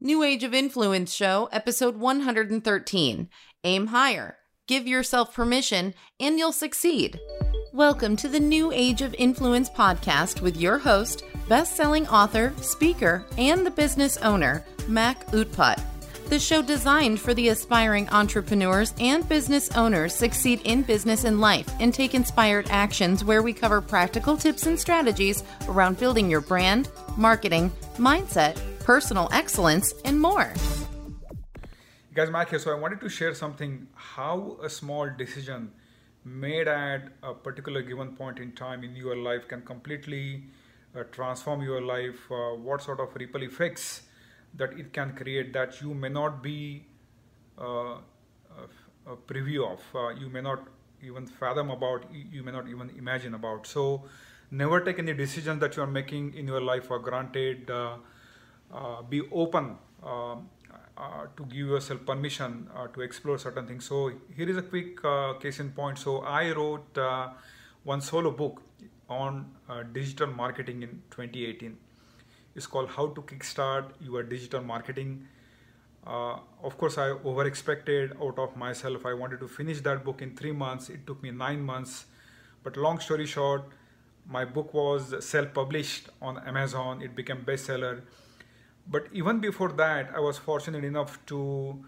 New Age of Influence Show, episode 113. Aim higher, give yourself permission, and you'll succeed. Welcome to the New Age of Influence podcast with your host, best selling author, speaker, and the business owner, Mac Utpat. The show designed for the aspiring entrepreneurs and business owners succeed in business and life and take inspired actions where we cover practical tips and strategies around building your brand, marketing, mindset, personal excellence, and more. You Guys, Mac here. So I wanted to share something how a small decision made at a particular given point in time in your life can completely uh, transform your life, uh, what sort of ripple effects that it can create that you may not be uh, a preview of, uh, you may not even fathom about, you may not even imagine about. So never take any decision that you are making in your life for granted. Uh, be open uh, uh, to give yourself permission to explore certain things. So here is a quick case in point. So I wrote one solo book on digital marketing in 2018 It's called How to Kickstart Your Digital Marketing. Uh, of course, I over expected out of myself. I wanted to finish that book in three months. It took me nine months. But long story short, my book was self-published on Amazon. It became bestseller. But even before that, I was fortunate enough to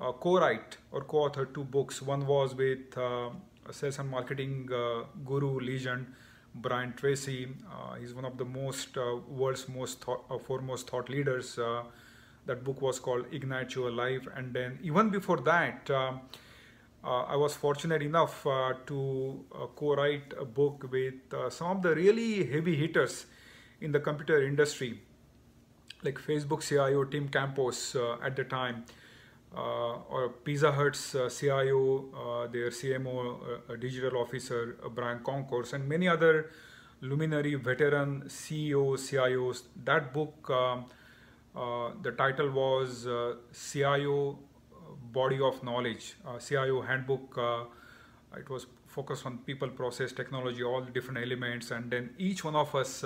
uh, co-write or co-author two books. One was with uh, sales and marketing uh, guru legend Brian Tracy. Uh, he's one of the most uh, world's most thought, uh, foremost thought leaders. That book was called Ignite Your Life, and then even before that, I was fortunate enough to co-write a book with some of the really heavy hitters in the computer industry, like Facebook CIO Tim Campos at the time. Uh, or Pizza Hut's uh, CIO, uh, their CMO, digital officer, Baron Concors, and many other luminary veteran CEOs, CIOs. That book, um, the title was CIO Body of Knowledge, CIO Handbook. it was focused on people, process, technology, all different elements, and then each one of us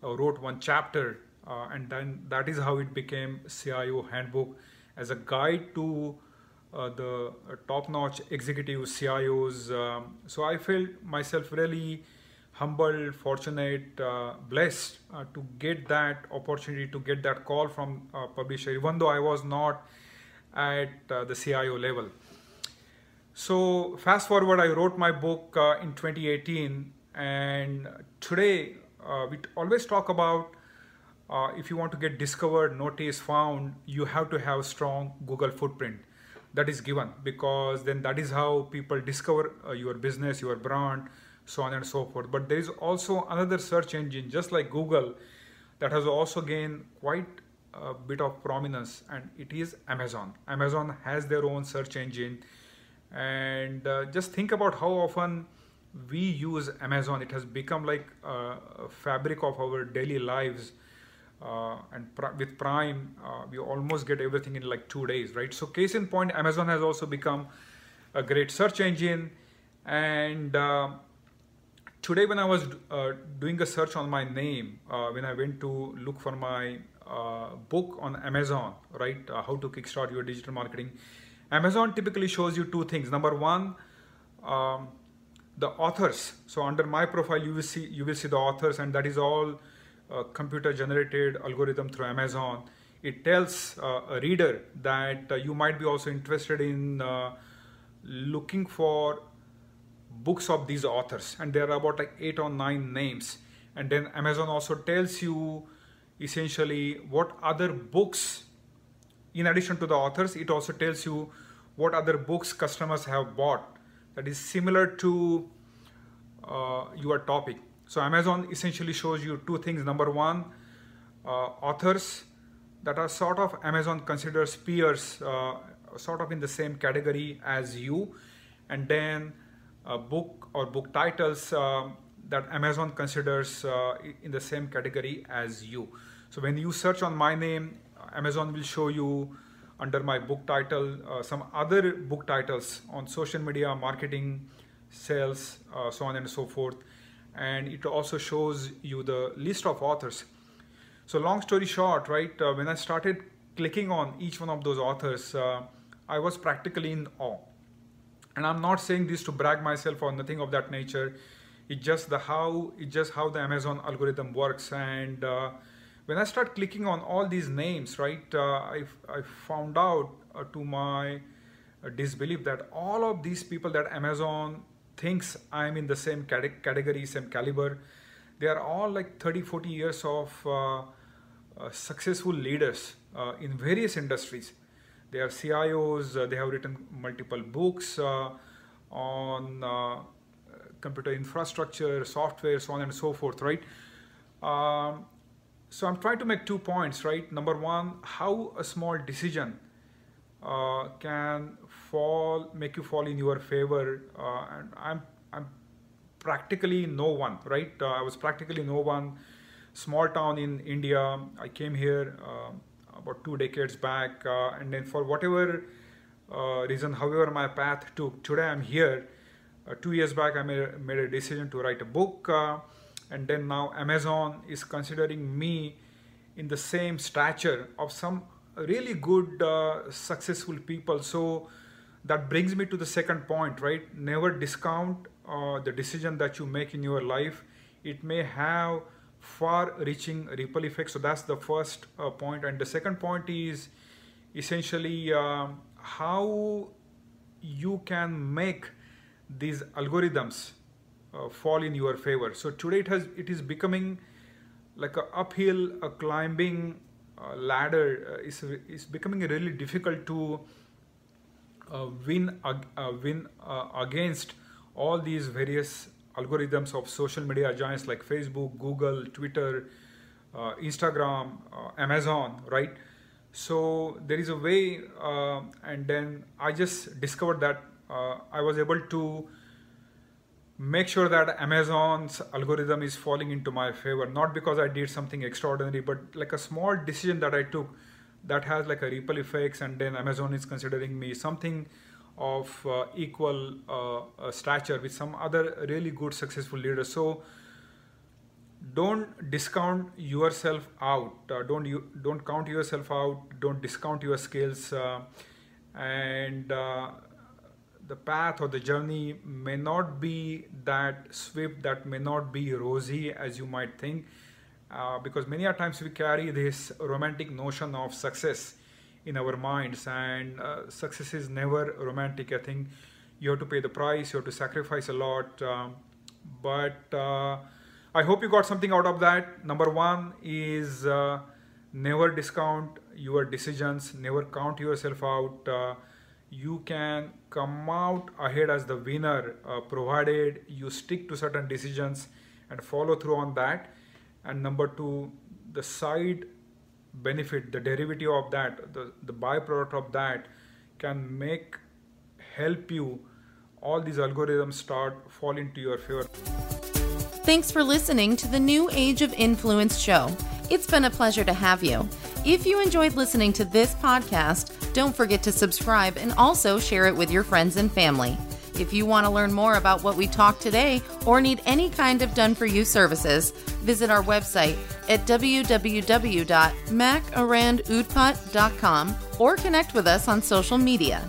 wrote one chapter, and then that is how it became CIO Handbook as a guide to uh, the uh, top-notch executives, CIOs. Um, so I felt myself really humble, fortunate, uh, blessed uh, to get that opportunity, to get that call from a publisher, even though I was not at uh, the CIO level. So fast forward, I wrote my book uh, in 2018, and today we always talk about uh, if you want to get discovered, noticed, found, you have to have a strong Google footprint. That is given because then that is how people discover uh, your business, your brand, so on and so forth. But there is also another search engine, just like Google, that has also gained quite a bit of prominence, and it is Amazon. Amazon has their own search engine, and uh, just think about how often we use Amazon. It has become like a fabric of our daily lives uh, and pr with Prime, uh, we almost get everything in like two days, right? So case in point, Amazon has also become a great search engine. And uh, today when I was uh, doing a search on my name, uh, when I went to look for my uh, book on Amazon, right? how to kickstart your digital marketing. Amazon typically shows you two things. Number one, um, the authors. So under my profile, you will see you will see the authors, and that is all computer generated algorithm through Amazon, it tells uh, a reader that uh, you might be also interested in uh, looking for books of these authors and there are about like eight or nine names. And then Amazon also tells you essentially what other books in addition to the authors it also tells you what other books customers have bought. That is similar to uh, your topic so Amazon essentially shows you two things. Number one, uh, authors that are sort of Amazon considers peers, uh, sort of in the same category as you, and then a book or book titles uh, that Amazon considers uh, in the same category as you. So when you search on my name, Amazon will show you under my book title uh, some other book titles on social media, marketing, sales, uh, so on and so forth and it also shows you the list of authors. So long story short, right, uh, when I started clicking on each one of those authors, uh, I was practically in awe. And I'm not saying this to brag myself or nothing of that nature. It's just the how it's just how the Amazon algorithm works. And uh, when I start clicking on all these names, right, uh, I, I found out uh, to my uh, disbelief that all of these people that Amazon thinks I'm in the same category, same caliber, they are all like 30, 40 years of uh, uh, successful leaders uh, in various industries. They are CIOs, uh, they have written multiple books on computer infrastructure, software, so on and so forth, right? Um, so I'm trying to make two points, right? Number one, how a small decision uh, can fall, make you fall in your favor. Uh, and I'm, I'm practically no one, right? Uh, I was practically no one small town in India. I came here uh, about two decades back, uh, and then for whatever uh, reason, however my path took, today I'm here. Uh, two years back, I made a, made a decision to write a book, and then now Amazon is considering me in the same stature of some really good, uh, successful people. So that brings me to the second point, right? Never discount the decision that you make in your life. It may have far reaching ripple effects so that's the first uh, point and the second point is essentially uh, how you can make these algorithms uh, fall in your favor so today it has it is becoming like a uphill a climbing uh, ladder uh, is is becoming really difficult to uh, win win against all these various algorithms of social media giants like Facebook, Google, Twitter, uh, Instagram, uh, Amazon, right? So there is a way, uh, and then I just discovered that uh, I was able to make sure that Amazon's algorithm is falling into my favor, not because I did something extraordinary, but like a small decision that I took that has like a ripple effects, and then Amazon is considering me something of uh, equal uh, stature with some other really good successful leaders. So don't discount yourself out. Uh, don't you don't count yourself out. Don't discount your skills. Uh, and uh, the path or the journey may not be that swift that may not be rosy as you might think because many a times we carry this romantic notion of success in our minds and uh, success is never romantic i think. You have to pay the price you have to sacrifice a lot um, but uh, i hope you got something out of that. Number one is uh, never discount your decisions never count yourself out. Uh, you can come out ahead as the winner uh, provided you stick to certain decisions and follow through on that and number two the side benefit, the derivative of that, the, the byproduct of that can make, help you, all these algorithms start fall into your favor. Thanks for listening to the New Age of Influence show. It's been a pleasure to have you. If you enjoyed listening to this podcast, don't forget to subscribe and also share it with your friends and family. If you want to learn more about what we talked today or need any kind of done for you services, visit our website at www.makarandutpat.com or connect with us on social media.